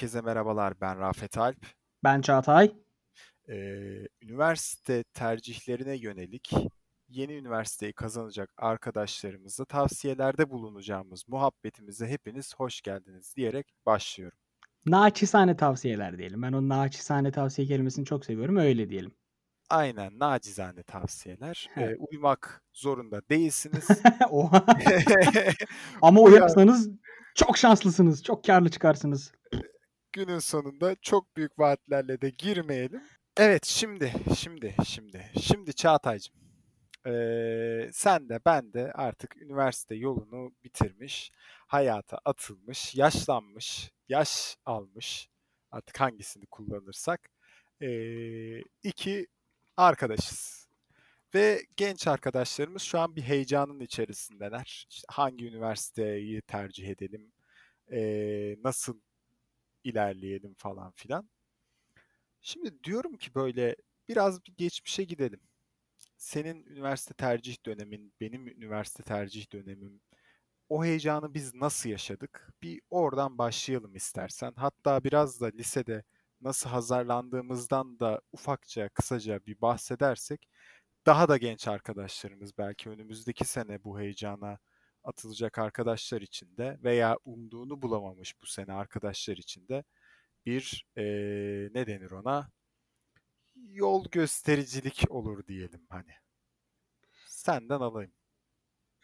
herkese merhabalar. Ben Rafet Alp. Ben Çağatay. Ee, üniversite tercihlerine yönelik yeni üniversiteyi kazanacak arkadaşlarımıza tavsiyelerde bulunacağımız muhabbetimize hepiniz hoş geldiniz diyerek başlıyorum. Naçizane tavsiyeler diyelim. Ben o naçizane tavsiye kelimesini çok seviyorum. Öyle diyelim. Aynen nacizane tavsiyeler. Ee, uymak zorunda değilsiniz. Ama uyarsanız çok şanslısınız. Çok karlı çıkarsınız. Günün sonunda çok büyük vaatlerle de girmeyelim. Evet şimdi, şimdi, şimdi, şimdi Çağatay'cığım. Ee, sen de ben de artık üniversite yolunu bitirmiş, hayata atılmış, yaşlanmış, yaş almış artık hangisini kullanırsak ee, iki arkadaşız. Ve genç arkadaşlarımız şu an bir heyecanın içerisindeler. İşte hangi üniversiteyi tercih edelim, ee, nasıl ilerleyelim falan filan. Şimdi diyorum ki böyle biraz bir geçmişe gidelim. Senin üniversite tercih dönemin, benim üniversite tercih dönemim, o heyecanı biz nasıl yaşadık? Bir oradan başlayalım istersen. Hatta biraz da lisede nasıl hazırlandığımızdan da ufakça, kısaca bir bahsedersek daha da genç arkadaşlarımız belki önümüzdeki sene bu heyecana atılacak arkadaşlar için de veya umduğunu bulamamış bu sene arkadaşlar için de bir e, ne denir ona yol göstericilik olur diyelim hani. Senden alayım.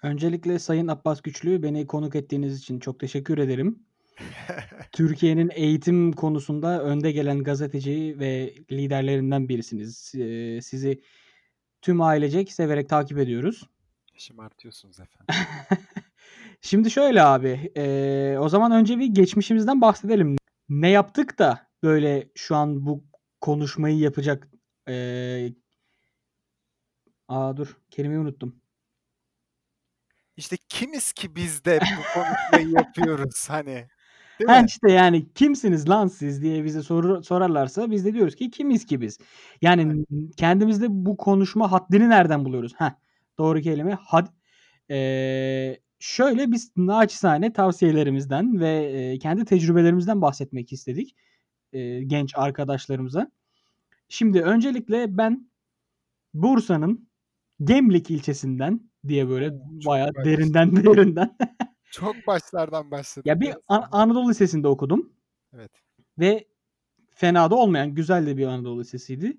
Öncelikle Sayın Abbas Güçlü beni konuk ettiğiniz için çok teşekkür ederim. Türkiye'nin eğitim konusunda önde gelen gazeteci ve liderlerinden birisiniz. Sizi tüm ailecek severek takip ediyoruz. Şımartıyorsunuz efendim. Şimdi şöyle abi, e, o zaman önce bir geçmişimizden bahsedelim. Ne yaptık da böyle şu an bu konuşmayı yapacak e, Aa dur kelimeyi unuttum. İşte kimiz ki biz de bu konuşmayı yapıyoruz hani. Değil ha mi? işte yani kimsiniz lan siz diye bize sor, sorarlarsa biz de diyoruz ki kimiz ki biz. Yani evet. kendimizde bu konuşma haddini nereden buluyoruz? Ha doğru kelime had. Ee, şöyle biz naçizane tavsiyelerimizden ve e, kendi tecrübelerimizden bahsetmek istedik e, genç arkadaşlarımıza. Şimdi öncelikle ben Bursa'nın Gemlik ilçesinden diye böyle Çok bayağı baş. derinden derinden. Çok başlardan başladım. Ya bir An- Anadolu Lisesi'nde okudum. Evet. Ve fena da olmayan güzel de bir Anadolu Lisesi'ydi.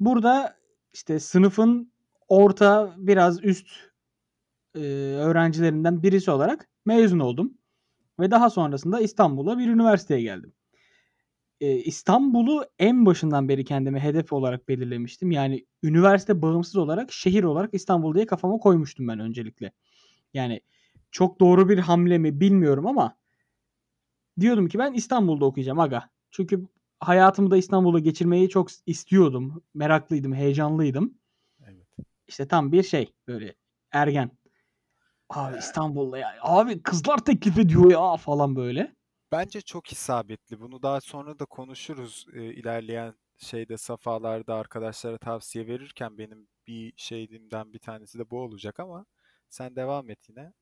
Burada işte sınıfın orta biraz üst e, öğrencilerinden birisi olarak mezun oldum. Ve daha sonrasında İstanbul'a bir üniversiteye geldim. Ee, İstanbul'u en başından beri kendime hedef olarak belirlemiştim. Yani üniversite bağımsız olarak şehir olarak İstanbul diye kafama koymuştum ben öncelikle. Yani çok doğru bir hamle mi bilmiyorum ama diyordum ki ben İstanbul'da okuyacağım aga. Çünkü hayatımı da İstanbul'da geçirmeyi çok istiyordum. Meraklıydım, heyecanlıydım. İşte tam bir şey böyle ergen. Abi İstanbul'da ya. Abi kızlar teklif ediyor ya falan böyle. Bence çok isabetli. Bunu daha sonra da konuşuruz e, ilerleyen şeyde safhalarda arkadaşlara tavsiye verirken benim bir şeyimden bir tanesi de bu olacak ama sen devam et yine.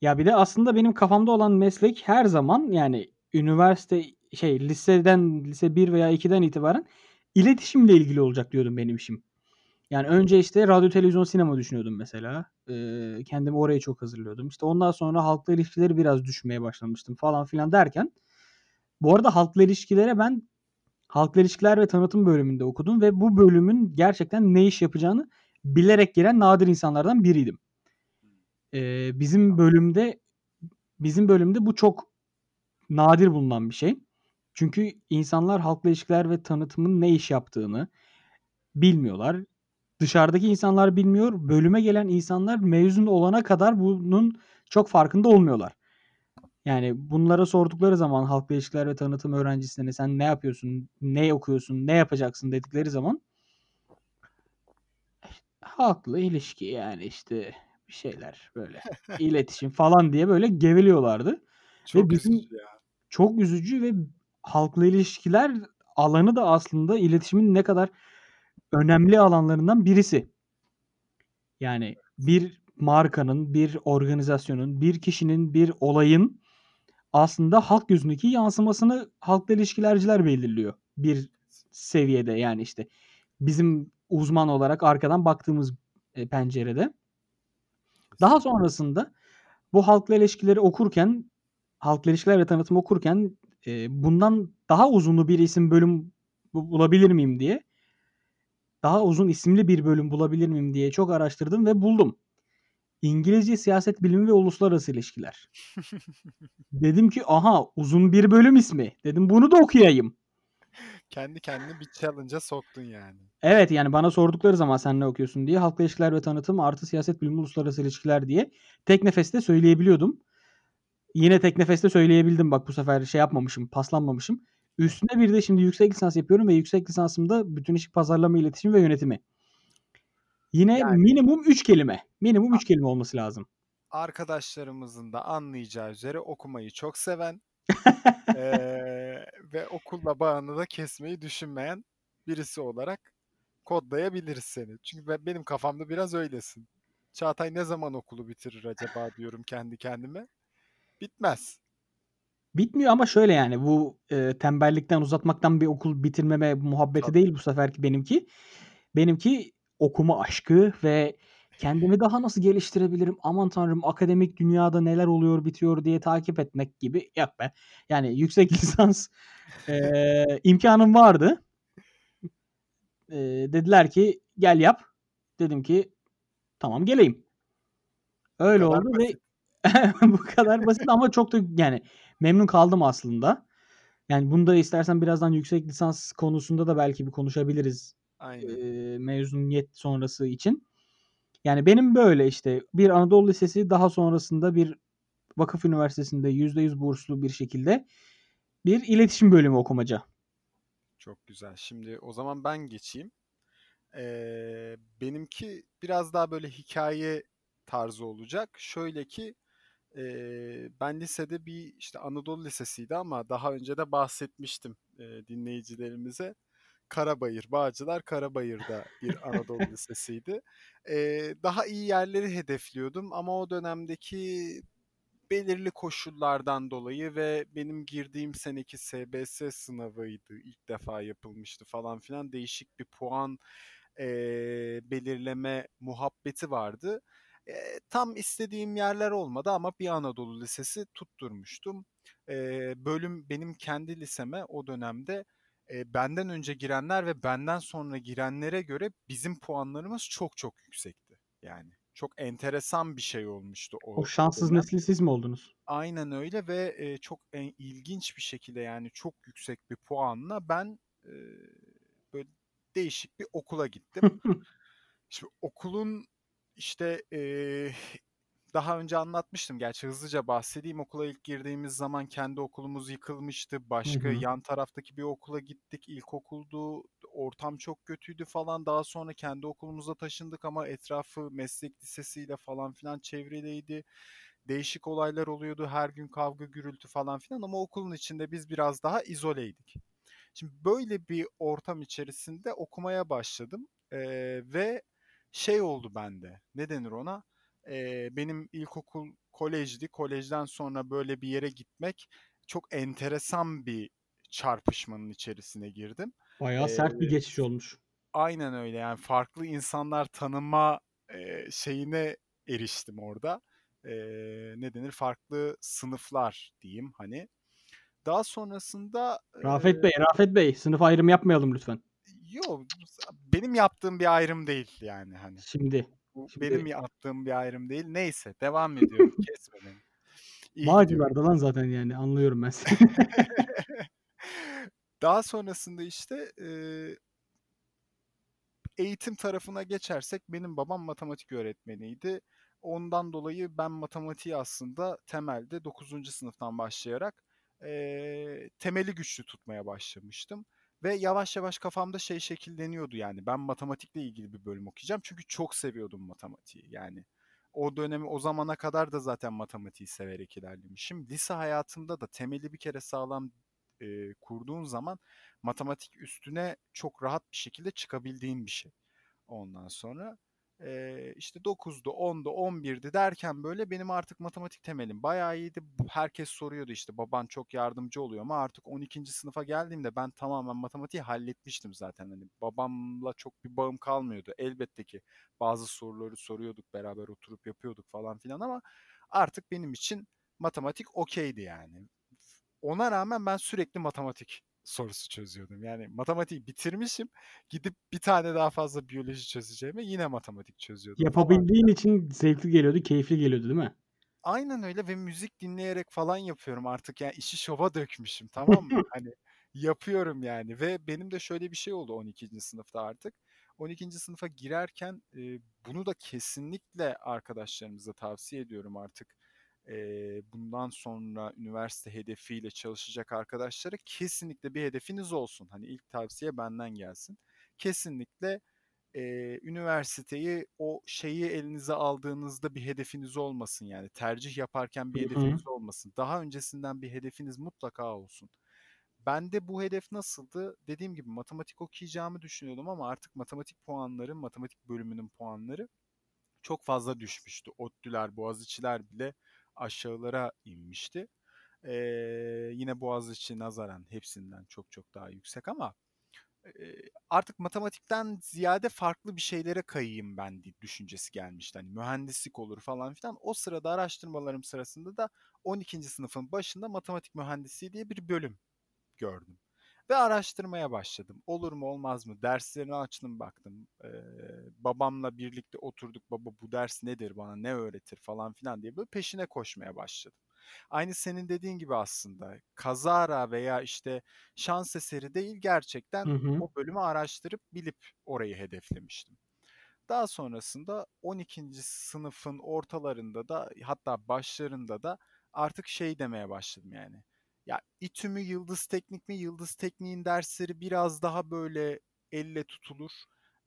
Ya bir de aslında benim kafamda olan meslek her zaman yani üniversite şey liseden lise 1 veya 2'den itibaren iletişimle ilgili olacak diyordum benim işim. Yani önce işte radyo, televizyon, sinema düşünüyordum mesela. Ee, kendimi oraya çok hazırlıyordum. İşte ondan sonra halkla ilişkileri biraz düşmeye başlamıştım falan filan derken. Bu arada halkla ilişkilere ben halkla ilişkiler ve tanıtım bölümünde okudum ve bu bölümün gerçekten ne iş yapacağını bilerek giren nadir insanlardan biriydim. Ee, bizim bölümde bizim bölümde bu çok nadir bulunan bir şey. Çünkü insanlar halkla ilişkiler ve tanıtımın ne iş yaptığını bilmiyorlar dışarıdaki insanlar bilmiyor. Bölüme gelen insanlar mezun olana kadar bunun çok farkında olmuyorlar. Yani bunlara sordukları zaman halkla ilişkiler ve tanıtım öğrencisine sen ne yapıyorsun, ne okuyorsun, ne yapacaksın dedikleri zaman halkla ilişki yani işte bir şeyler böyle iletişim falan diye böyle geveliyorlardı. Çok ve bizim üzücü ya. Çok üzücü ve halkla ilişkiler alanı da aslında iletişimin ne kadar önemli alanlarından birisi. Yani bir markanın, bir organizasyonun, bir kişinin, bir olayın aslında halk gözündeki yansımasını halkla ilişkilerciler belirliyor bir seviyede yani işte bizim uzman olarak arkadan baktığımız e, pencerede. Daha sonrasında bu halkla ilişkileri okurken, halkla ilişkiler ve tanıtım okurken e, bundan daha uzunlu bir isim bölüm bu- bulabilir miyim diye daha uzun isimli bir bölüm bulabilir miyim diye çok araştırdım ve buldum. İngilizce siyaset bilimi ve uluslararası ilişkiler. Dedim ki aha uzun bir bölüm ismi. Dedim bunu da okuyayım. Kendi kendini bir challenge'a soktun yani. Evet yani bana sordukları zaman sen ne okuyorsun diye halkla ilişkiler ve tanıtım artı siyaset bilimi uluslararası ilişkiler diye tek nefeste söyleyebiliyordum. Yine tek nefeste söyleyebildim bak bu sefer şey yapmamışım paslanmamışım. Üstüne bir de şimdi yüksek lisans yapıyorum ve yüksek lisansımda bütün işi pazarlama, iletişim ve yönetimi. Yine Yani minimum 3 kelime. Minimum a- 3 kelime olması lazım. arkadaşlarımızın da anlayacağı üzere okumayı çok seven eee, ve okulla bağını da kesmeyi düşünmeyen birisi olarak kodlayabiliriz seni. Çünkü ben, benim kafamda biraz öylesin. Çağatay ne zaman okulu bitirir acaba diyorum kendi kendime. Bitmez. Bitmiyor ama şöyle yani bu e, tembellikten uzatmaktan bir okul bitirmeme muhabbeti Tabii. değil bu seferki benimki. Benimki okuma aşkı ve kendimi daha nasıl geliştirebilirim? Aman tanrım akademik dünyada neler oluyor bitiyor diye takip etmek gibi yok be. Yani yüksek lisans e, imkanım vardı. E, dediler ki gel yap. Dedim ki tamam geleyim. Bu Öyle kadar oldu ve basit. bu kadar basit ama çok da yani memnun kaldım aslında. Yani bunu da istersen birazdan yüksek lisans konusunda da belki bir konuşabiliriz Aynen. eee, mezuniyet sonrası için. Yani benim böyle işte bir Anadolu Lisesi daha sonrasında bir vakıf üniversitesinde %100 burslu bir şekilde bir iletişim bölümü okumaca. Çok güzel. Şimdi o zaman ben geçeyim. Eee, benimki biraz daha böyle hikaye tarzı olacak. Şöyle ki eee, ben lisede bir işte Anadolu Lisesi'ydi ama daha önce de bahsetmiştim eee, dinleyicilerimize. Karabayır, Bağcılar Karabayır'da bir Anadolu Lisesi'ydi. Eee, daha iyi yerleri hedefliyordum ama o dönemdeki belirli koşullardan dolayı ve benim girdiğim seneki SBS sınavıydı. ilk defa yapılmıştı falan filan. Değişik bir puan eee, belirleme muhabbeti vardı. Tam istediğim yerler olmadı ama bir Anadolu Lisesi tutturmuştum. Eee, bölüm benim kendi liseme o dönemde e, benden önce girenler ve benden sonra girenlere göre bizim puanlarımız çok çok yüksekti. Yani çok enteresan bir şey olmuştu O o, şanssız dönem. nesli siz mi oldunuz? Aynen öyle ve e, çok e, ilginç bir şekilde yani çok yüksek bir puanla ben e, böyle değişik bir okula gittim. Şimdi okulun işte e, daha önce anlatmıştım gerçi hızlıca bahsedeyim. Okula ilk girdiğimiz zaman kendi okulumuz yıkılmıştı. Hı Başka hı. yan taraftaki bir okula gittik. İlkokuldu. Ortam çok kötüydü falan. Daha sonra kendi okulumuza taşındık ama etrafı meslek lisesiyle falan filan çevriliydi. Değişik olaylar oluyordu. Her gün kavga gürültü falan filan ama okulun içinde biz biraz daha izoleydik. Şimdi böyle bir ortam içerisinde okumaya başladım. Ee, ve şey oldu bende. Ne denir ona? Ee, benim ilkokul kolejdi. Kolejden sonra böyle bir yere gitmek çok enteresan bir çarpışmanın içerisine girdim. Bayağı Ee, sert bir geçiş olmuş. aynen öyle yani farklı insanlar tanıma e, şeyine eriştim orada. Ee, ne denir? Farklı sınıflar diyeyim hani. Daha sonrasında e, Rafet Bey, Rafet Bey sınıf ayrımı yapmayalım lütfen. Yo, benim yaptığım bir ayrım değil yani hani. Şimdi. Bu benim Şimdi yaptığım bir ayrım değil. Neyse devam ediyorum. Kesme beni. İyi. Bağcılar'da lan zaten yani anlıyorum ben seni. Daha sonrasında işte e, eğitim tarafına geçersek benim babam matematik öğretmeniydi. Ondan dolayı ben matematiği aslında temelde 9. sınıftan başlayarak eee, temeli güçlü tutmaya başlamıştım. Ve yavaş yavaş kafamda şey şekilleniyordu yani ben matematikle ilgili bir bölüm okuyacağım. Çünkü çok seviyordum matematiği yani. O dönemi o zamana kadar da zaten matematiği severek ilerlemişim. Lise hayatımda da temeli bir kere sağlam e, kurduğun zaman matematik üstüne çok rahat bir şekilde çıkabildiğin bir şey. Ondan sonra Eee, işte 9'du, 10'du, 11'di derken böyle benim artık matematik temelim bayağı iyiydi. Herkes soruyordu işte baban çok yardımcı oluyor ama artık 12. sınıfa geldiğimde ben tamamen matematiği halletmiştim zaten. Hani babamla çok bir bağım kalmıyordu. Elbette ki bazı soruları soruyorduk, beraber oturup yapıyorduk falan filan ama artık benim için matematik okeydi yani. Ona rağmen ben sürekli matematik sorusu çözüyordum. Yani matematiği bitirmişim. Gidip bir tane daha fazla biyoloji çözeceğime yine matematik çözüyordum falan. Yapabildiğin için zevkli geliyordu, keyifli geliyordu, değil mi? Aynen öyle ve müzik dinleyerek falan yapıyorum artık. Yani işi şova dökmüşüm tamam mı? Hani yapıyorum yani ve benim de şöyle bir şey oldu 12. sınıfta artık. 12. sınıfa girerken e, bunu da kesinlikle arkadaşlarımıza tavsiye ediyorum artık. E, bundan sonra üniversite hedefiyle çalışacak arkadaşlara kesinlikle bir hedefiniz olsun. Hani ilk tavsiye benden gelsin. Kesinlikle e, üniversiteyi o şeyi elinize aldığınızda bir hedefiniz olmasın yani tercih yaparken bir Hı hı. hedefiniz olmasın. Daha öncesinden bir hedefiniz mutlaka olsun. Bende bu hedef nasıldı? Dediğim gibi matematik okuyacağımı düşünüyordum ama artık matematik puanlarım, matematik bölümünün puanları çok fazla düşmüştü. ODTÜ'ler, Boğaziçi'ler bile aşağılara inmişti. Ee, yine Boğaziçi nazaran hepsinden çok çok daha yüksek ama e, artık matematikten ziyade farklı bir şeylere kayayım ben diye düşüncesi gelmişti. Hani mühendislik olur falan filan. O sırada araştırmalarım sırasında da 12. sınıfın başında matematik mühendisliği diye bir bölüm gördüm. Ve araştırmaya başladım. Olur mu olmaz mı? Derslerini açtım baktım. Ee, babamla birlikte oturduk. Baba bu ders nedir bana ne öğretir falan filan diye böyle peşine koşmaya başladım. Aynı senin dediğin gibi aslında kazara veya işte şans eseri değil gerçekten Hı hı. o bölümü araştırıp bilip orayı hedeflemiştim. Daha sonrasında 12. sınıfın ortalarında da hatta başlarında da artık şey demeye başladım yani. Ya İTÜ mü Yıldız Teknik mi? Yıldız Teknik'in dersleri biraz daha böyle elle tutulur.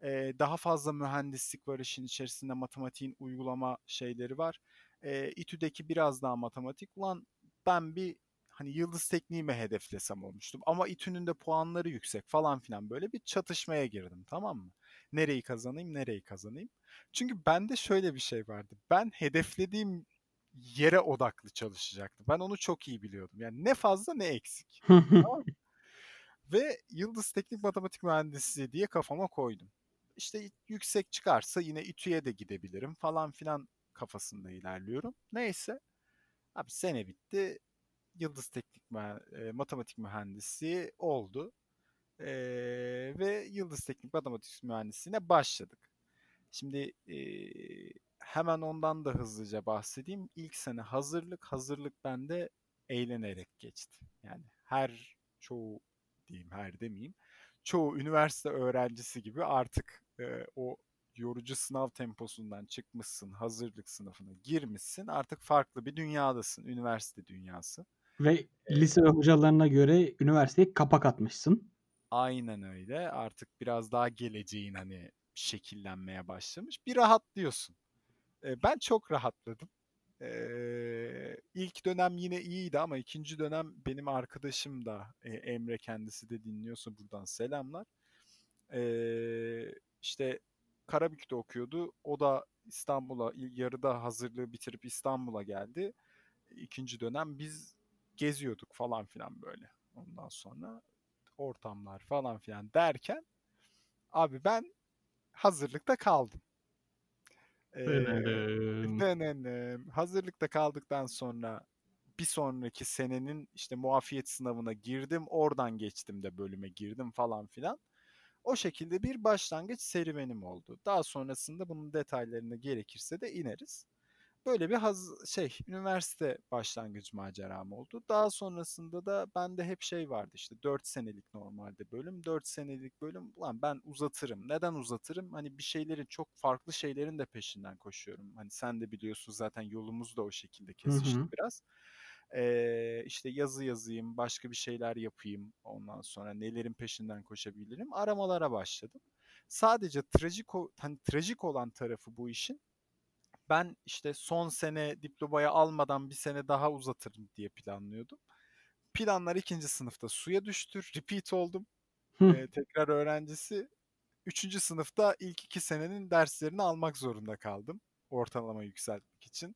Ee, daha fazla mühendislik var işin içerisinde. Matematiğin uygulama şeyleri var. Ee, İTÜ'deki biraz daha matematik. Ulan ben bir hani Yıldız Tekniği mi hedeflesem olmuştum. Ama İTÜ'nün de puanları yüksek falan filan böyle bir çatışmaya girdim tamam mı? Nereyi kazanayım, nereyi kazanayım? Çünkü bende şöyle bir şey vardı. Ben hedeflediğim yere odaklı çalışacaktım. Ben onu çok iyi biliyordum. Yani ne fazla ne eksik. Tamam? Ve Yıldız Teknik Matematik Mühendisliği diye kafama koydum. İşte yüksek çıkarsa yine İTÜ'ye de gidebilirim falan filan kafasında ilerliyorum. Neyse. Abi sene bitti. Yıldız Teknik e, Matematik Mühendisliği oldu. Ee, ve Yıldız Teknik Matematik Mühendisliğine başladık. Şimdi e, hemen ondan da hızlıca bahsedeyim. İlk sene hazırlık, hazırlık bende eğlenerek geçti. Yani her çoğu diyeyim, her demeyeyim. Çoğu üniversite öğrencisi gibi artık e, o yorucu sınav temposundan çıkmışsın, hazırlık sınıfına girmişsin. Artık farklı bir dünyadasın, üniversite dünyası. Ve Ee, lise hocalarına göre üniversiteye kapak atmışsın. Aynen öyle. Artık biraz daha geleceğin hani şekillenmeye başlamış. Bir rahatlıyorsun. Ben çok rahatladım. Ee, ilk dönem yine iyiydi ama ikinci dönem benim arkadaşım da e, Emre kendisi de dinliyorsa buradan selamlar. Ee, işte Karabük'te okuyordu. O da İstanbul'a yarıda hazırlığı bitirip İstanbul'a geldi. İkinci dönem biz geziyorduk falan filan böyle. Ondan sonra ortamlar falan filan derken abi ben hazırlıkta kaldım. Ee, hazırlıkta kaldıktan sonra bir sonraki senenin işte muafiyet sınavına girdim. Oradan geçtim de bölüme girdim falan filan. O şekilde bir başlangıç serüvenim oldu. Daha sonrasında bunun detaylarına gerekirse de ineriz. Böyle bir haz şey üniversite başlangıç maceram oldu. Daha sonrasında da bende hep şey vardı işte 4 senelik normalde bölüm. 4 senelik bölüm ulan ben uzatırım. Neden uzatırım? Hani bir şeylerin çok farklı şeylerin de peşinden koşuyorum. Hani sen de biliyorsun zaten yolumuz da o şekilde kesişti hı. biraz. Ee, işte yazı yazayım, başka bir şeyler yapayım. Ondan sonra nelerin peşinden koşabilirim? Aramalara başladım. Sadece trajik hani trajik olan tarafı bu işin ben işte son sene diplomayı almadan bir sene daha uzatırım diye planlıyordum. Planlar ikinci sınıfta suya düştü. Repeat oldum. Ee, tekrar öğrencisi. 3. sınıfta ilk 2 senenin derslerini almak zorunda kaldım ortalama yükseltmek için.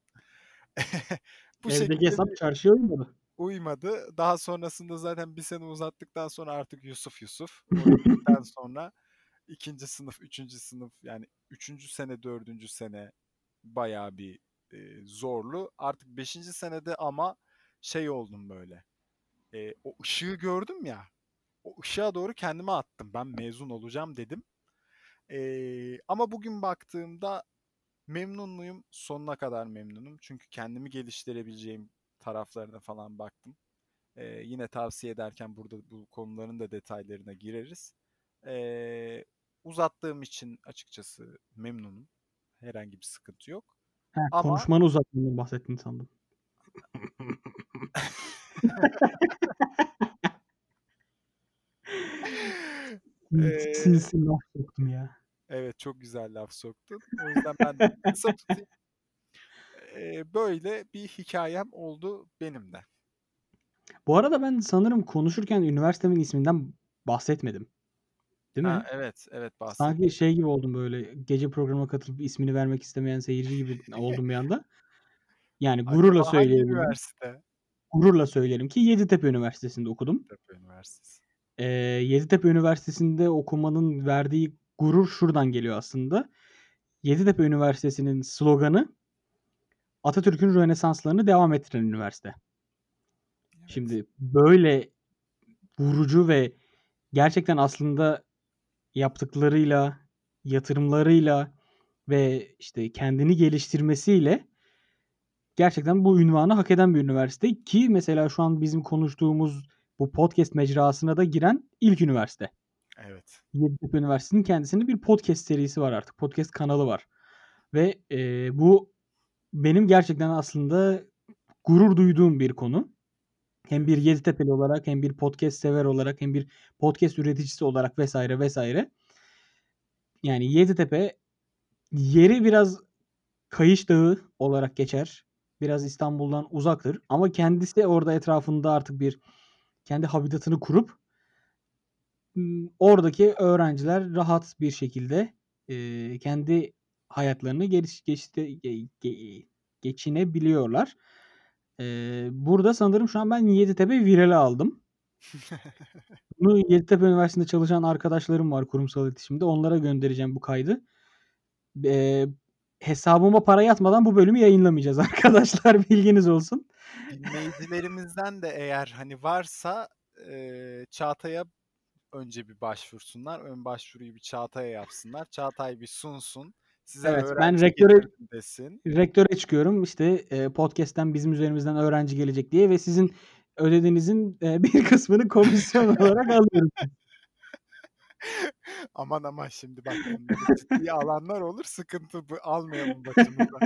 Bu Evdeki şekilde hesap bir çarşıya uymadı. uymadı. Daha sonrasında zaten 1 sene uzattıktan sonra artık Yusuf Yusuf. O bittikten sonra 2. sınıf, 3. sınıf yani 3. sene, 4. sene bayağı bir, eee, zorlu. Artık 5. senede ama şey oldum böyle, eee, o ışığı gördüm ya, o ışığa doğru kendimi attım. Ben mezun olacağım dedim. Eee, ama bugün baktığımda memnun muyum? Sonuna kadar memnunum. Çünkü kendimi geliştirebileceğim taraflarına falan baktım. Eee, yine tavsiye ederken burada bu konuların da detaylarına gireriz. Eee, uzattığım için açıkçası memnunum. Herhangi bir sıkıntı yok. He, Ama konuşmanı uzattığından bahsettin sandım. Eee Sinsi laf soktum ya. Evet, çok güzel laf soktun. O yüzden ben de kısa tutayım. Eee, böyle bir hikâyem oldu benim de. Bu arada ben sanırım konuşurken üniversitemin isminden bahsetmedim. Değil Ha, mi? evet, evet Sanki bahsetmedin. şey gibi oldum böyle gece programına katılıp ismini vermek istemeyen seyirci gibi oldum bir anda. Yani gururla Acaba hangi söyleyebilirim. üniversite? Gururla söylerim ki Yeditepe Üniversitesi'nde okudum. Yeditepe Üniversitesi. Eee, Yeditepe Üniversitesi'nde okumanın verdiği gurur şuradan geliyor aslında. Yeditepe Üniversitesi'nin sloganı Atatürk'ün Rönesanslarını devam ettiren üniversite. Evet. Şimdi böyle vurucu ve gerçekten aslında yaptıklarıyla, yatırımlarıyla ve işte kendini geliştirmesiyle gerçekten bu ünvanı hak eden bir üniversite ki mesela şu an bizim konuştuğumuz bu podcast mecrasına da giren ilk üniversite. Evet. Yeditepe Üniversitesi'nin kendisinin bir podcast serisi var artık. Podcast kanalı var. Ve, eee, bu benim gerçekten aslında gurur duyduğum bir konu. Hem bir. Yeditepe'li olarak hem bir podcast sever olarak hem bir podcast üreticisi olarak vs. vs. Yani Yeditepe yeri biraz Kayış Dağı olarak geçer. Biraz İstanbul'dan uzaktır ama kendisi orada etrafında artık bir kendi habitatını kurup oradaki öğrenciler rahat bir şekilde, eee, kendi hayatlarını geliş geçti ge ge geçinebiliyorlar. Burada sanırım şu an ben Yeditepe virali aldım. Bunu Yeditepe Üniversitesi'nde çalışan arkadaşlarım var kurumsal iletişimde. Onlara göndereceğim bu kaydı. Eee, hesabıma para yatmadan bu bölümü yayınlamayacağız arkadaşlar bilginiz olsun. Dinleyicilerimizden de eğer, hani, varsa, eee, Çağatay'a önce bir başvursunlar. Ön başvuruyu bir Çağatay'a yapsınlar. Çağatay bir sunsun. Size Evet, ben rektöre desin. rektöre çıkıyorum. İşte, eee, podcast'ten bizim üzerimizden öğrenci gelecek diye ve sizin ödediğinizin, eee, bir kısmını komisyon olarak alıyorum. Aman aman şimdi bak bunları ciddiye alanlar olur. Sıkıntı bu almayalım başımıza.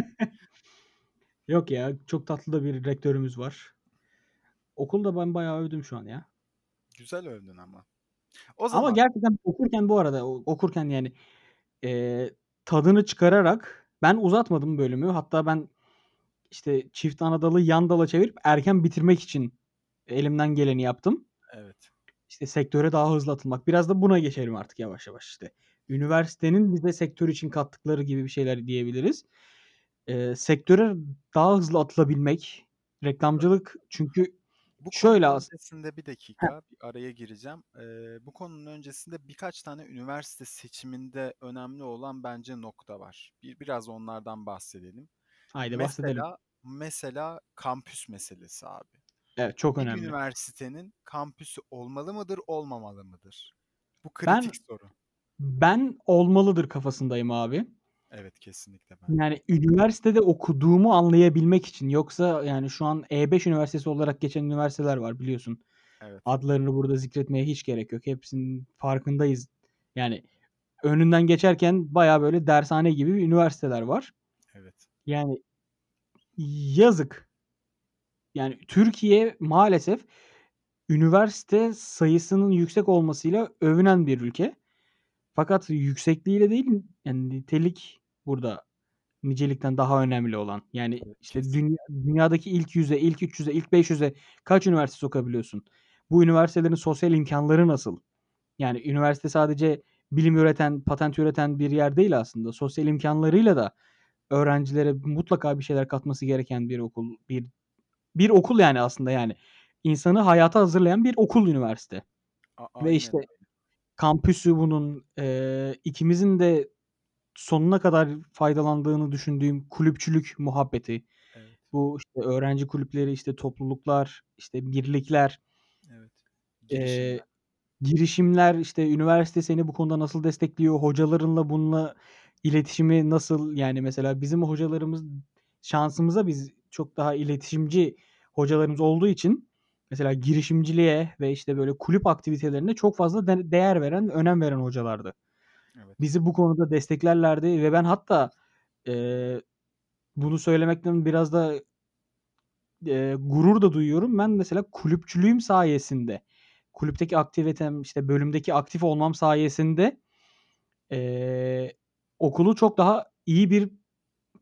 Yok ya, çok tatlı da bir rektörümüz var. Okulu da ben bayağı övdüm şu an ya. Güzel övdün ama. O Ama zaman gerçekten okurken bu arada okurken yani, eee, tadını çıkararak ben uzatmadım bölümü. Hatta ben, işte, çift anadalı yan dala çevirip erken bitirmek için elimden geleni yaptım. Evet. İşte, sektöre daha hızlı atılmak. Biraz da buna geçelim artık yavaş yavaş işte. Üniversitenin bize sektör için kattıkları gibi bir şeyler diyebiliriz. Eee, sektöre daha hızlı atılabilmek, reklamcılık çünkü Bu şöyle konunun as öncesinde bir Heh. dakika, bir araya gireceğim. Eee, bu konunun öncesinde birkaç tane üniversite seçiminde önemli olan bence nokta var. Bir biraz onlardan bahsedelim. Haydi bahsedelim. Mesela mesela kampüs meselesi abi. Evet, çok Bir önemli. üniversitenin kampüsü olmalı mıdır, olmamalı mıdır? Bu Ben kritik soru. ben olmalıdır kafasındayım abi. Evet, kesinlikle ben. Yani üniversitede okuduğumu anlayabilmek için. Yoksa yani şu an E5 üniversitesi olarak geçen üniversiteler var biliyorsun. Evet. Adlarını burada zikretmeye hiç gerek yok. Hepsinin farkındayız. Yani önünden geçerken bayağı böyle dershane gibi üniversiteler var. Evet. Yani yazık. Yani Türkiye maalesef üniversite sayısının yüksek olmasıyla övünen bir ülke. Fakat yüksekliğiyle değil, yani nitelik burada nicelikten daha önemli olan. Yani işte dünya dünyadaki ilk 100'e, ilk 300'e, ilk 500'e kaç üniversite sokabiliyorsun? Bu üniversitelerin sosyal imkânları nasıl? Yani üniversite sadece bilim üreten, patent üreten bir yer değil aslında. Sosyal imkanlarıyla da öğrencilere mutlaka bir şeyler katması gereken bir okul. Bir bir okul yani aslında yani. İnsanı hayata hazırlayan bir okul üniversite. A Ve işte kampüsü bunun, eee, ikimizin de sonuna kadar faydalandığını düşündüğüm kulüpçülük muhabbeti. Evet. Bu işte öğrenci kulüpleri, işte topluluklar, işte birlikler. Evet. Girişimler. girişimler, işte üniversite seni bu konuda nasıl destekliyor? Hocalarınla bununla iletişimi nasıl? Yani mesela bizim hocalarımız şansımıza biz çok daha iletişimci hocalarımız olduğu için mesela girişimciliğe ve işte böyle kulüp aktivitelerine çok fazla de değer veren, önem veren hocalardı. Bizi bu konuda desteklerlerdi ve ben hatta, eee, bunu söylemekten biraz da eee, gurur da duyuyorum. Ben mesela kulüpçülüğüm sayesinde, kulüpteki aktivitem, işte bölümdeki aktif olmam sayesinde, eee, okulu çok daha iyi bir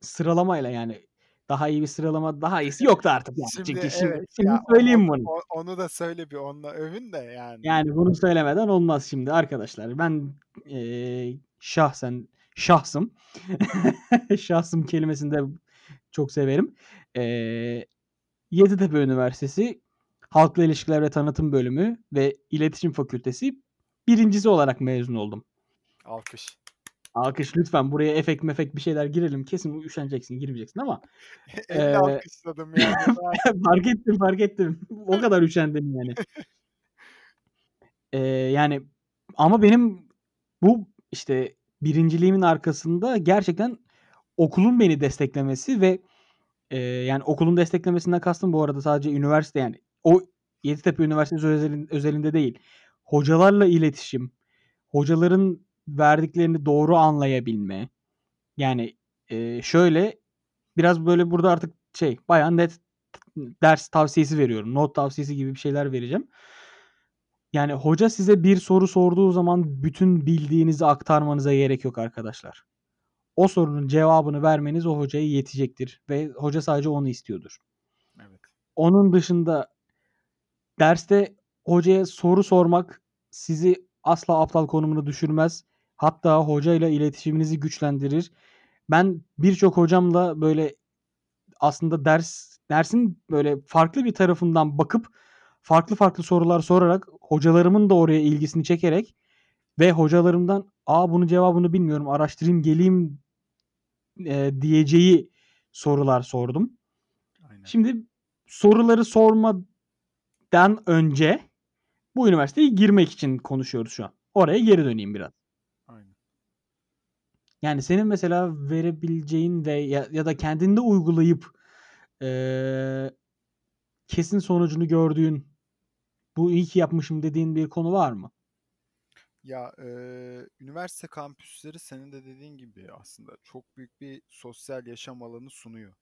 sıralamayla yani daha iyi bir sıralama, daha iyisi yoktu artık yani. Şimdi Çünkü şimdi evet şimdi ya söyleyeyim onu bunu. o onu da söyle bir onunla övün de yani. Yani bunu söylemeden olmaz şimdi arkadaşlar. Ben, eee, şahsen şahsım. Şahsım kelimesini de çok severim. Eee, Yeditepe Üniversitesi Halkla İlişkiler ve Tanıtım Bölümü ve İletişim Fakültesi birincisi olarak mezun oldum. Alkış. Alkış lütfen. Buraya efekt mefekt bir şeyler girelim. Kesin üşeneceksin, girmeyeceksin ama, eee, alkışladım yani. Fark ettim, fark ettim. O kadar üşendim yani. Eee, yani ama benim bu işte birinciliğimin arkasında gerçekten okulun beni desteklemesi ve, eee, yani okulun desteklemesinden kastım bu arada sadece üniversite yani o Yeditepe Üniversitesi özelin özelinde değil. Hocalarla iletişim, hocaların verdiklerini doğru anlayabilme. Yani, eee, şöyle biraz böyle burada artık şey bayağı net ders tavsiyesi veriyorum. Not tavsiyesi gibi bir şeyler vereceğim. Yani hoca size bir soru sorduğu zaman bütün bildiğinizi aktarmanıza gerek yok arkadaşlar. O sorunun cevabını vermeniz o hocaya yetecektir ve hoca sadece onu istiyordur. Evet. Onun dışında derste hocaya soru sormak sizi asla aptal konumuna düşürmez. Hatta hocayla iletişiminizi güçlendirir. Ben birçok hocamla böyle aslında ders dersin böyle farklı bir tarafından bakıp farklı farklı sorular sorarak hocalarımın da oraya ilgisini çekerek ve hocalarımdan "A, bunun cevabını bilmiyorum, araştırayım, geleyim." eee, diyeceği sorular sordum. Aynen. Şimdi soruları sormadan önce bu üniversiteye girmek için konuşuyoruz şu an. Oraya geri döneyim biraz. Yani senin mesela verebileceğin ve ya ya da kendinde uygulayıp, eee, kesin sonucunu gördüğün, "Bu iyi ki yapmışım." dediğin bir konu var mı? Ya, eee, üniversite kampüsleri senin de dediğin gibi aslında çok büyük bir sosyal yaşam alanı sunuyor.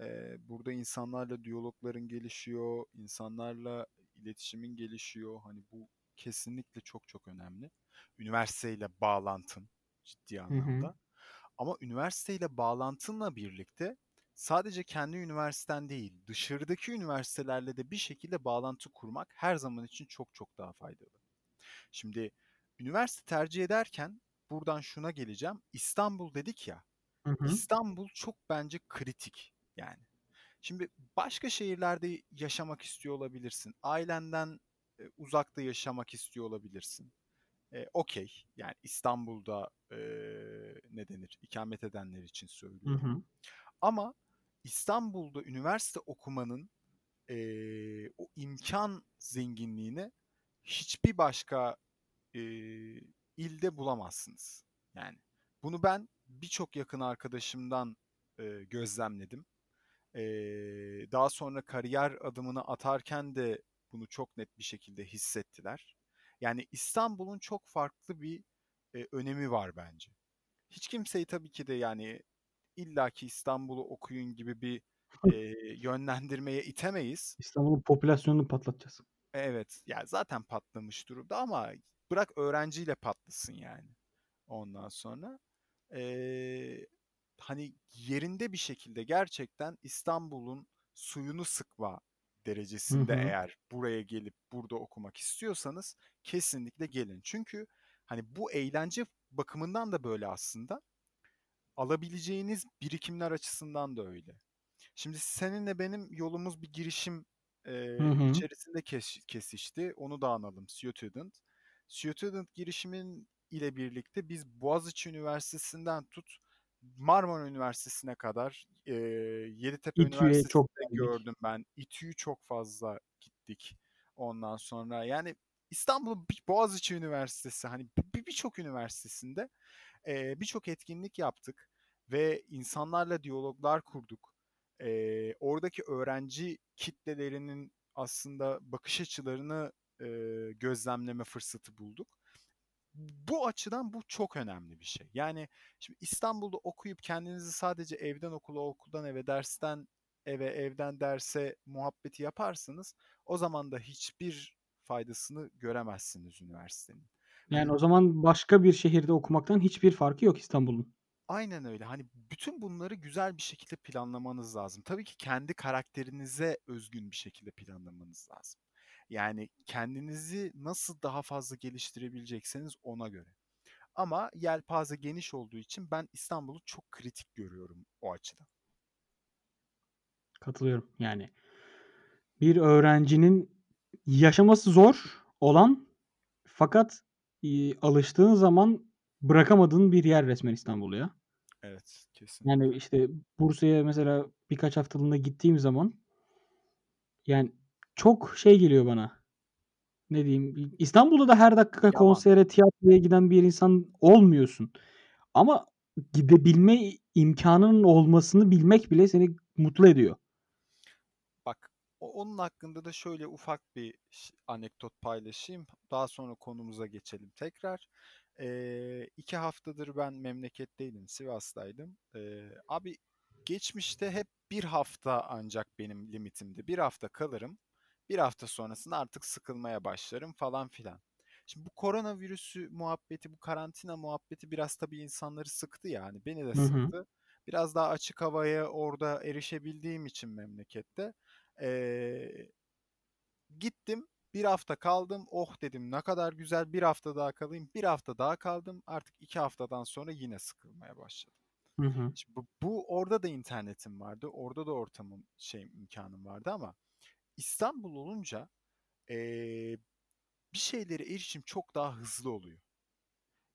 Eee, burada insanlarla diyalogların gelişiyor, insanlarla iletişimin gelişiyor. Hani bu kesinlikle çok çok önemli. Üniversiteyle bağlantın ciddi Hı hı. anlamda. Ama üniversiteyle bağlantınla birlikte sadece kendi üniversiten değil, dışarıdaki üniversitelerle de bir şekilde bağlantı kurmak her zaman için çok çok daha faydalı. Şimdi üniversite tercih ederken buradan şuna geleceğim. İstanbul dedik ya. Hı hı. İstanbul çok bence kritik yani. Şimdi başka şehirlerde yaşamak istiyor olabilirsin. Ailenden e, uzakta yaşamak istiyor olabilirsin. E, Okey. Yani İstanbul'da e, ne denir? İkamet edenler için Hı söylüyorum. hı. Ama İstanbul'da üniversite okumanın e, o imkan zenginliğini hiçbir başka e, ilde bulamazsınız. Yani bunu ben birçok yakın arkadaşımdan e, gözlemledim. E, daha sonra kariyer adımını atarken de bunu çok net bir şekilde hissettiler. Yani İstanbul'un çok farklı bir e, önemi var bence. Hiç kimseyi tabii ki de yani illaki İstanbul'u okuyun gibi bir e, yönlendirmeye itemeyiz. İstanbul'un popülasyonunu patlatacağız. Evet, ya zaten patlamış durumda ama bırak öğrenciyle patlasın yani. Ondan sonra eee, hani yerinde bir şekilde gerçekten İstanbul'un suyunu sıkma derecesinde hı. eğer buraya gelip burada okumak istiyorsanız kesinlikle gelin. Çünkü Hani bu eğlence bakımından da böyle aslında. Alabileceğiniz birikimler açısından da öyle. Şimdi seninle benim yolumuz bir girişim Hı eee, hı. içerisinde kes- kesişti. Onu da analım. Student. Student girişimin ile birlikte biz Boğaziçi Üniversitesi'nden tut Marmara Üniversitesi'ne kadar eee Yeditepe İTÜ'ye Üniversitesi'nde gördüm ben. İTÜ'yü çok fazla gittik. Ondan sonra yani İstanbul Boğaziçi Üniversitesi hani bir- birçok üniversitesinde eee, birçok etkinlik yaptık ve insanlarla diyaloglar kurduk. Eee, oradaki öğrenci kitlelerinin aslında bakış açılarını eee, gözlemleme fırsatı bulduk. Bu açıdan bu çok önemli bir şey. Yani şimdi İstanbul'da okuyup kendinizi sadece evden okula, okuldan eve, dersten eve, evden derse muhabbeti yaparsanız o zaman da hiçbir faydasını göremezsiniz üniversitenin. Yani Hani o zaman başka bir şehirde okumaktan hiçbir farkı yok İstanbul'un. Aynen öyle. Hani bütün bunları güzel bir şekilde planlamanız lazım. Tabii ki kendi karakterinize özgün bir şekilde planlamanız lazım. Yani kendinizi nasıl daha fazla geliştirebilecekseniz ona göre. Ama yelpaze geniş olduğu için ben İstanbul'u çok kritik görüyorum o açıdan. Katılıyorum. Yani bir öğrencinin yaşaması zor olan fakat alıştığın zaman bırakamadığın bir yer resmen İstanbul ya. Evet, Yani kesinlikle. işte Bursa'ya mesela birkaç haftalığına gittiğim zaman yani çok şey geliyor bana. Ne diyeyim? İstanbul'da da her dakika Yavan. konsere, tiyatroya giden bir insan olmuyorsun. Ama gidebilme imkânının olmasını bilmek bile seni mutlu ediyor. Bak, onun hakkında da şöyle ufak bir anekdot paylaşayım. Daha sonra konumuza geçelim tekrar. Eee, 2 haftadır ben memleketteydim, Sivas'taydım. Eee, abi geçmişte hep 1 hafta ancak benim limitimdi. 1 hafta kalırım. 1 hafta sonrasında artık sıkılmaya başlarım falan filan. Şimdi bu koronavirüsü muhabbeti, bu karantina muhabbeti biraz tabii insanları sıktı yani. Beni de Hı hı. sıktı. Biraz daha açık havaya orada erişebildiğim için memlekette eee, gittim. 1 hafta kaldım. Oh dedim ne kadar güzel 1 hafta daha kalayım. 1 hafta daha kaldım. Artık 2 haftadan sonra yine sıkılmaya başladım. Hı hı. Şimdi bu, bu orada da internetim vardı. Orada da ortamım şey imkanım vardı ama İstanbul olunca eee, bir şeylere erişim çok daha hızlı oluyor.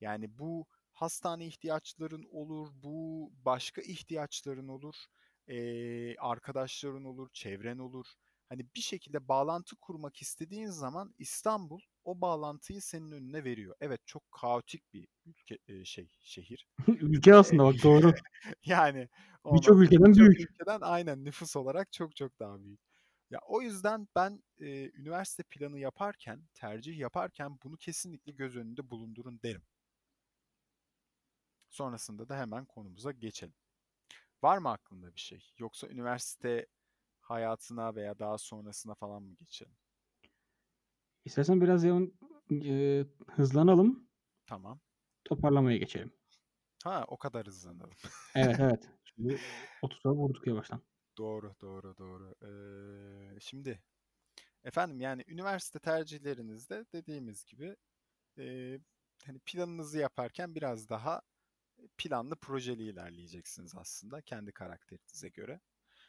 Yani bu hastane ihtiyaçların olur, bu başka ihtiyaçların olur, eee, arkadaşların olur, çevren olur. Hani bir şekilde bağlantı kurmak istediğin zaman İstanbul o bağlantıyı senin önüne veriyor. Evet çok kaotik bir ülke eee, şey şehir. Ülke aslında bak doğru. yani Birçok ülkeden birçok büyük. ülkeden aynen nüfus olarak çok çok daha büyük. Ya o yüzden ben eee, üniversite planı yaparken, tercih yaparken bunu kesinlikle göz önünde bulundurun derim. Sonrasında da hemen konumuza geçelim. Var mı aklında bir şey? Yoksa üniversite hayatına veya daha sonrasına falan mı geçelim? İstersen biraz yavan eee, hızlanalım. Tamam. Toparlamaya geçelim. Ha, o kadar hızlanalım. Evet, evet. Şimdi 30'a vurduk yavaştan. Doğru, doğru, doğru. Eee, şimdi efendim yani üniversite tercihlerinizde dediğimiz gibi eee, hani planınızı yaparken biraz daha planlı projeli ilerleyeceksiniz aslında kendi karakterinize göre.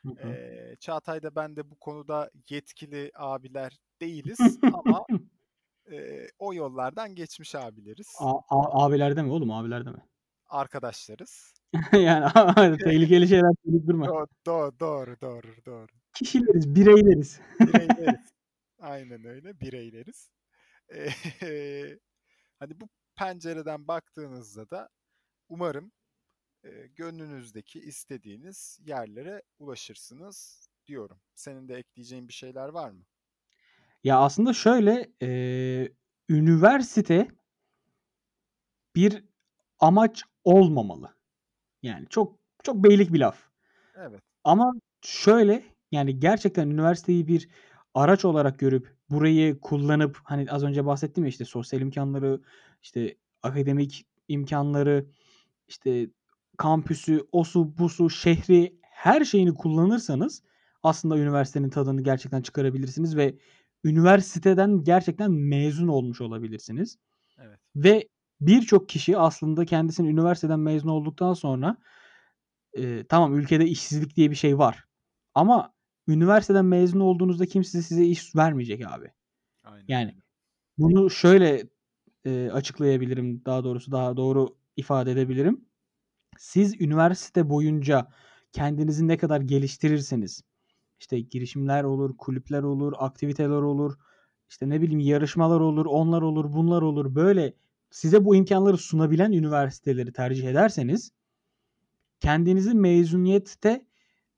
Hı Çağatay'da ben de bu konuda yetkili abiler değiliz ama eee, o yollardan geçmiş abileriz. A a abilerde mi oğlum? Abilerde mi? Arkadaşlarız. Yani tehlikeli şeyler söyleyip durma. Do do doğru, doğru, doğru. Kişileriz, bireyleriz. Bireyleriz. Aynen öyle, bireyleriz. Eee, hani bu pencereden baktığınızda da umarım eee, gönlünüzdeki istediğiniz yerlere ulaşırsınız diyorum. Senin de ekleyeceğin bir şeyler var mı? Ya aslında şöyle, eee, üniversite bir amaç olmamalı. Yani çok çok beylik bir laf. Evet. Ama şöyle, yani gerçekten üniversiteyi bir araç olarak görüp burayı kullanıp hani az önce bahsettim ya işte sosyal imkânları, işte akademik imkânları, işte kampüsü, osu busu, şehri, her şeyini kullanırsanız aslında üniversitenin tadını gerçekten çıkarabilirsiniz ve üniversiteden gerçekten mezun olmuş olabilirsiniz. Evet. Ve birçok kişi aslında kendisini üniversiteden mezun olduktan sonra eee, tamam ülkede işsizlik diye bir şey var. Ama üniversiteden mezun olduğunuzda kimse size iş vermeyecek abi. Aynen Yani bunu şöyle, eee, açıklayabilirim, daha doğrusu daha doğru ifade edebilirim. Siz üniversite boyunca kendinizi ne kadar geliştirirseniz, işte girişimler olur, kulüpler olur, aktiviteler olur, işte ne bileyim yarışmalar olur, onlar olur, bunlar olur. Böyle size bu imkânları sunabilen üniversiteleri tercih ederseniz kendinizi mezuniyette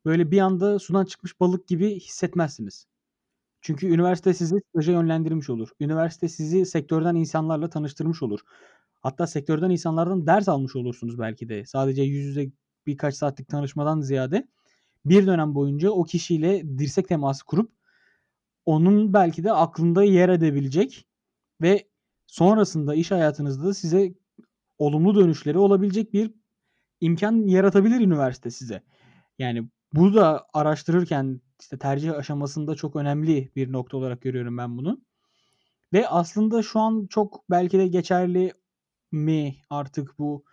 böyle bir anda sudan çıkmış balık gibi hissetmezsiniz. Çünkü üniversite sizi staja yönlendirmiş olur. Üniversite sizi sektörden insanlarla tanıştırmış olur. Hatta sektörden insanlardan ders almış olursunuz belki de. Sadece yüz yüze birkaç saatlik tanışmadan ziyade bir dönem boyunca o kişiyle dirsek teması kurup onun belki de aklında yer edebilecek ve sonrasında iş hayatınızda da size olumlu dönüşleri olabilecek bir imkân yaratabilir üniversite size. Yani bu da araştırırken, işte tercih aşamasında çok önemli bir nokta olarak görüyorum ben bunu. Ve aslında şu an çok belki de geçerli mi artık bu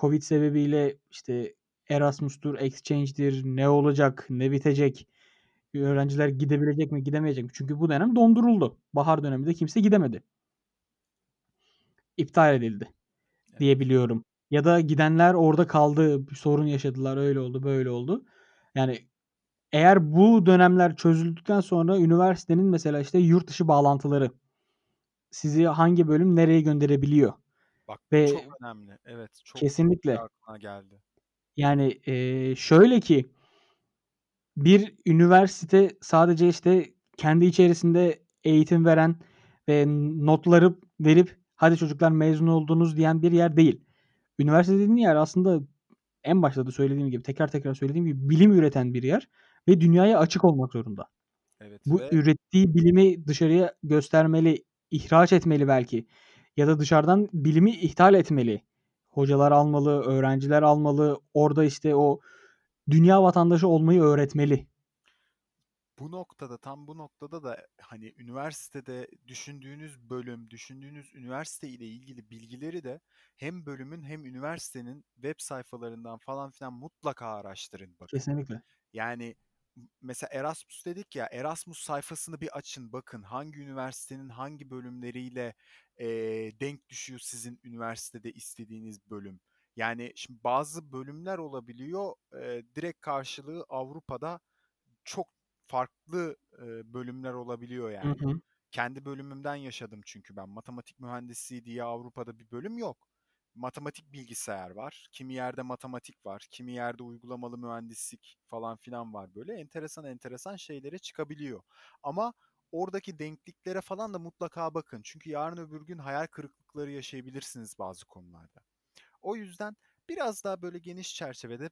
Covid sebebiyle işte Erasmus'tur, exchange'dir, ne olacak, ne bitecek, öğrenciler gidebilecek mi, gidemeyecek mi? Çünkü bu dönem donduruldu. Bahar döneminde kimse gidemedi. İptal edildi diye Evet. biliyorum. Ya da gidenler orada kaldı, sorun yaşadılar, öyle oldu, böyle oldu. Yani eğer bu dönemler çözüldükten sonra üniversitenin mesela işte yurt dışı bağlantıları sizi hangi bölüm nereye gönderebiliyor Bak ve çok önemli. Evet, çok Kesinlikle. aklına geldi. Yani, eee, şöyle ki bir üniversite sadece işte kendi içerisinde eğitim veren ve notları verip "Hadi çocuklar mezun oldunuz." diyen bir yer değil. Üniversite dediğin yer aslında en başta da söylediğim gibi, tekrar tekrar söylediğim gibi bilim üreten bir yer ve dünyaya açık olmak zorunda. Evet Bu ve ürettiği bilimi dışarıya göstermeli, ihraç etmeli belki ya da dışarıdan bilimi ithal etmeli. Hocalar almalı, öğrenciler almalı, orada işte o dünya vatandaşı olmayı öğretmeli. Bu noktada, tam bu noktada da hani üniversitede düşündüğünüz bölüm, düşündüğünüz üniversite ile ilgili bilgileri de hem bölümün hem üniversitenin web sayfalarından falan filan mutlaka araştırın bakın. Kesinlikle. Yani mesela Erasmus dedik ya, Erasmus sayfasını bir açın bakın hangi üniversitenin hangi bölümleriyle eee, denk düşüyor sizin üniversitede istediğiniz bölüm. Yani şimdi bazı bölümler olabiliyor, eee, direkt karşılığı Avrupa'da çok farklı e, bölümler olabiliyor Hı yani. hı. Kendi bölümümden yaşadım çünkü ben. Matematik mühendisliği diye Avrupa'da bir bölüm yok. Matematik bilgisayar var. Kimi yerde matematik var. Kimi yerde uygulamalı mühendislik falan filan var böyle. Enteresan enteresan şeylere çıkabiliyor. Ama oradaki denkliklere falan da mutlaka bakın. Çünkü yarın öbür gün hayal kırıklıkları yaşayabilirsiniz bazı konularda. O yüzden biraz daha böyle geniş çerçevede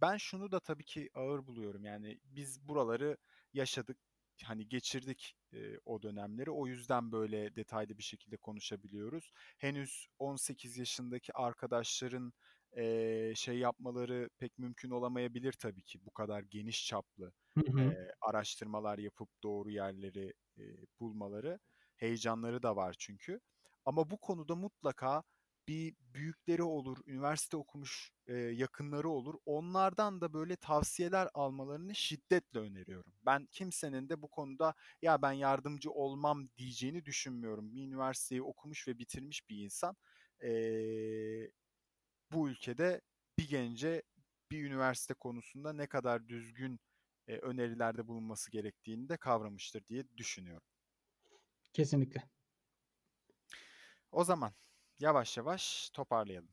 ben şunu da tabii ki ağır buluyorum. Yani biz buraları yaşadık, hani geçirdik e, o dönemleri. O yüzden böyle detaylı bir şekilde konuşabiliyoruz. Henüz 18 yaşındaki arkadaşların e, şey yapmaları pek mümkün olamayabilir tabii ki. Bu kadar geniş çaplı Hı hı. e, araştırmalar yapıp doğru yerleri e, bulmaları. Heyecanları da var çünkü. Ama bu konuda mutlaka bir büyükleri olur, üniversite okumuş e, yakınları olur. Onlardan da böyle tavsiyeler almalarını şiddetle öneriyorum. Ben kimsenin de bu konuda ya ben yardımcı olmam diyeceğini düşünmüyorum. Bir üniversiteyi okumuş ve bitirmiş bir insan e, bu ülkede bir gence bir üniversite konusunda ne kadar düzgün e, önerilerde bulunması gerektiğini de kavramıştır diye düşünüyorum. Kesinlikle. O zaman yavaş yavaş toparlayalım.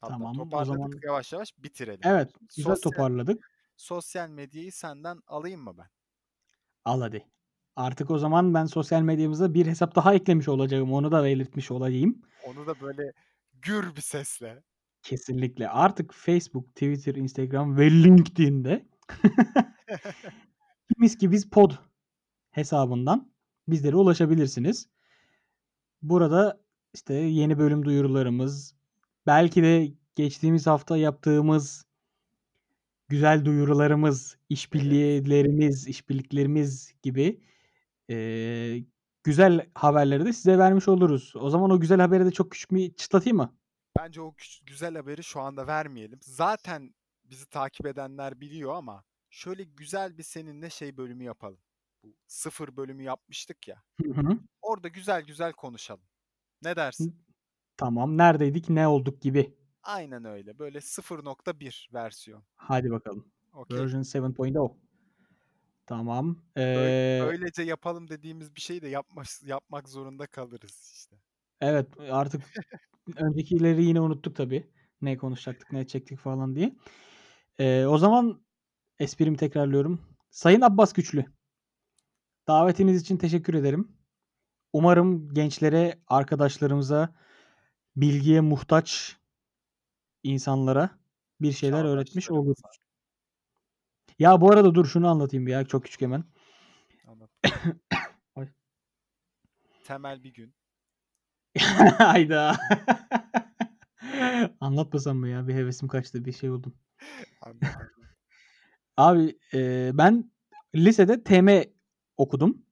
Hatta Tamam, o toparladık, zaman yavaş yavaş bitirelim. Evet, güzel Sosyal toparladık. sosyal medyayı senden alayım mı ben? Al hadi. Artık o zaman ben sosyal medyamıza bir hesap daha eklemiş olacağım. Onu da belirtmiş olayım. Onu da böyle gür bir sesle. Kesinlikle. Artık Facebook, Twitter, Instagram ve LinkedIn'de Mis ki biz pod hesabından bizlere ulaşabilirsiniz. Burada işte yeni bölüm duyurularımız, belki de geçtiğimiz hafta yaptığımız güzel duyurularımız, işbirliklerimiz, işbirliklerimiz gibi eee güzel haberleri de size vermiş oluruz. O zaman o güzel haberi de çok küçük bir çıtlatayım mı? Bence o küç- güzel haberi şu anda vermeyelim. Zaten bizi takip edenler biliyor ama şöyle güzel bir seninle şey bölümü yapalım. Bu sıfır bölümü yapmıştık ya. Hı hı. Orada güzel güzel konuşalım. Ne dersin? Tamam. Neredeydik, ne olduk gibi. Aynen öyle. Böyle 0.1 versiyon. Hadi bakalım. Okey. Version 7.0. Tamam. Böyle- Ee, Böylece yapalım dediğimiz bir şeyi de yapmak, yapmak zorunda kalırız işte. evet artık öncekileri yine unuttuk tabii. Ne konuşacaktık, ne edecektik falan diye. Ee, o zaman esprimi tekrarlıyorum. Sayın Abbas Güçlü. Davetiniz için teşekkür ederim. Umarım gençlere, arkadaşlarımıza, bilgiye muhtaç insanlara bir şeyler öğretmiş olur. Ya bu arada dur şunu anlatayım bir ya çok küçük hemen. Anlat. Temel bir gün. Hayda. Anlatmasam mı ya? Bir hevesim kaçtı. Bir şey oldum. Abi e, ben lisede TM okudum.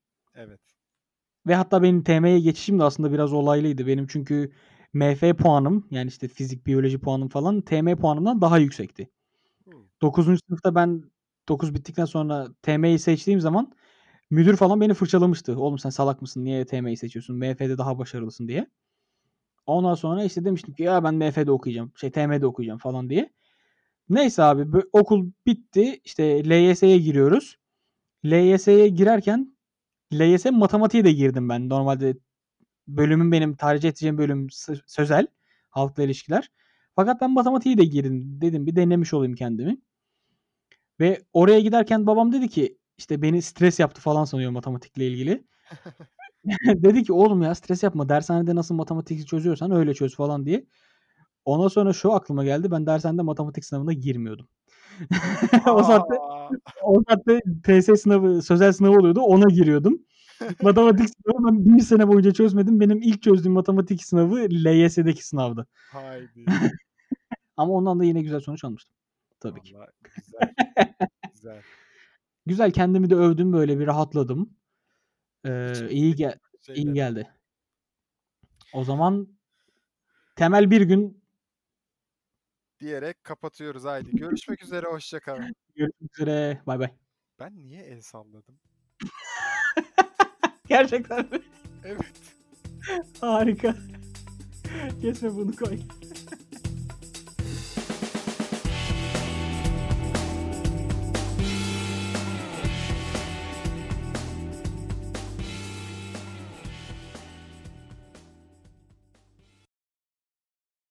Ve hatta benim TM'ye geçişim de aslında biraz olaylıydı. Benim çünkü MF puanım yani işte fizik, biyoloji puanım falan TM puanımdan daha yüksekti. Hı. 9. sınıfta ben 9 bittikten sonra TM'yi seçtiğim zaman müdür falan beni fırçalamıştı. Oğlum sen salak mısın? Niye TM'yi seçiyorsun? MF'de daha başarılısın diye. Ondan sonra işte demiştim ki ya ben MF'de okuyacağım. Şey TM'de okuyacağım falan diye. Neyse abi okul bitti. İşte LYS'ye giriyoruz. LYS'ye girerken LYS matematiğe de girdim ben. Normalde bölümüm benim tercih edeceğim bölüm sö- sözel. Halkla ilişkiler. Fakat ben matematiğe de girdim. Dedim bir denemiş olayım kendimi. Ve oraya giderken babam dedi ki işte beni stres yaptı falan sanıyor matematikle ilgili. dedi ki oğlum ya stres yapma. Dershanede nasıl matematik çözüyorsan öyle çöz falan diye. Ondan sonra şu aklıma geldi. Ben dershanede matematik sınavına girmiyordum. o saatte Aa, o saatte TS sınavı, sözel sınavı oluyordu. Ona giriyordum. Matematik sınavı ben bir sene boyunca çözmedim. Benim ilk çözdüğüm matematik sınavı LYS'deki sınavdı. haydi. Ama ondan da yine güzel sonuç almıştım. Tabii ki. Vallahi güzel. güzel. Güzel kendimi de övdüm böyle bir rahatladım. Ee, iyi gel iyi geldi. O zaman temel bir gün Diyerek kapatıyoruz haydi. Görüşmek üzere hoşça kalın. görüşmek üzere. Bay bay. Ben niye el salladım? Gerçekten mi? Evet. Harika. Kesme bunu koy.